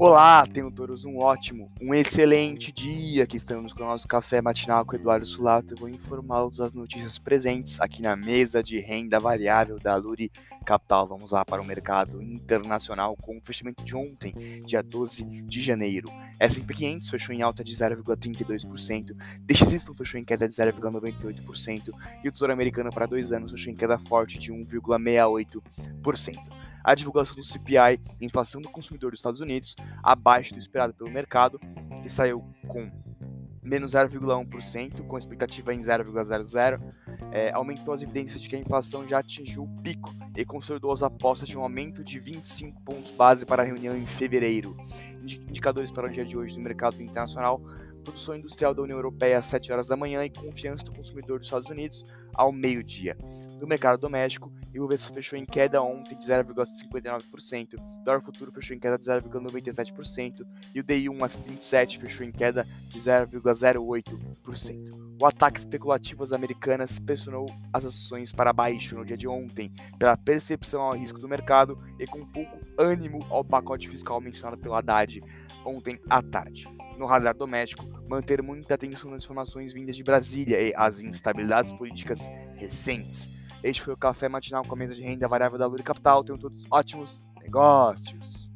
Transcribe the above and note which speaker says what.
Speaker 1: Olá, tenham todos um ótimo, um excelente dia. Aqui estamos com o nosso café matinal com o Eduardo Sulato. Eu vou informá-los das notícias presentes aqui na mesa de renda variável da Luri Capital. Vamos lá para o mercado internacional com o fechamento de ontem, dia 12 de janeiro. S&P 500 fechou em alta de 0,32%, DXY fechou em queda de 0,98% e o Tesouro Americano para dois anos fechou em queda forte de 1,68% a divulgação do CPI, inflação do consumidor dos Estados Unidos, abaixo do esperado pelo mercado, que saiu com menos 0,1%, com expectativa em 0,00, é, aumentou as evidências de que a inflação já atingiu o pico e consolidou as apostas de um aumento de 25 pontos base para a reunião em fevereiro. Indicadores para o dia de hoje do mercado internacional produção industrial da União Europeia às 7 horas da manhã e confiança do consumidor dos Estados Unidos ao meio-dia. Do mercado doméstico, o Ibovespa fechou em queda ontem de 0,59%, o dólar futuro fechou em queda de 0,97% e o DI1 F27 fechou em queda de 0,08%. O ataque especulativo às americanas pressionou as ações para baixo no dia de ontem, pela percepção ao risco do mercado e com pouco ânimo ao pacote fiscal mencionado pela Haddad ontem à tarde no radar doméstico, manter muita atenção nas informações vindas de Brasília e as instabilidades políticas recentes. Este foi o Café Matinal com a mesa de renda variável da Lura Capital. Tenham todos ótimos negócios.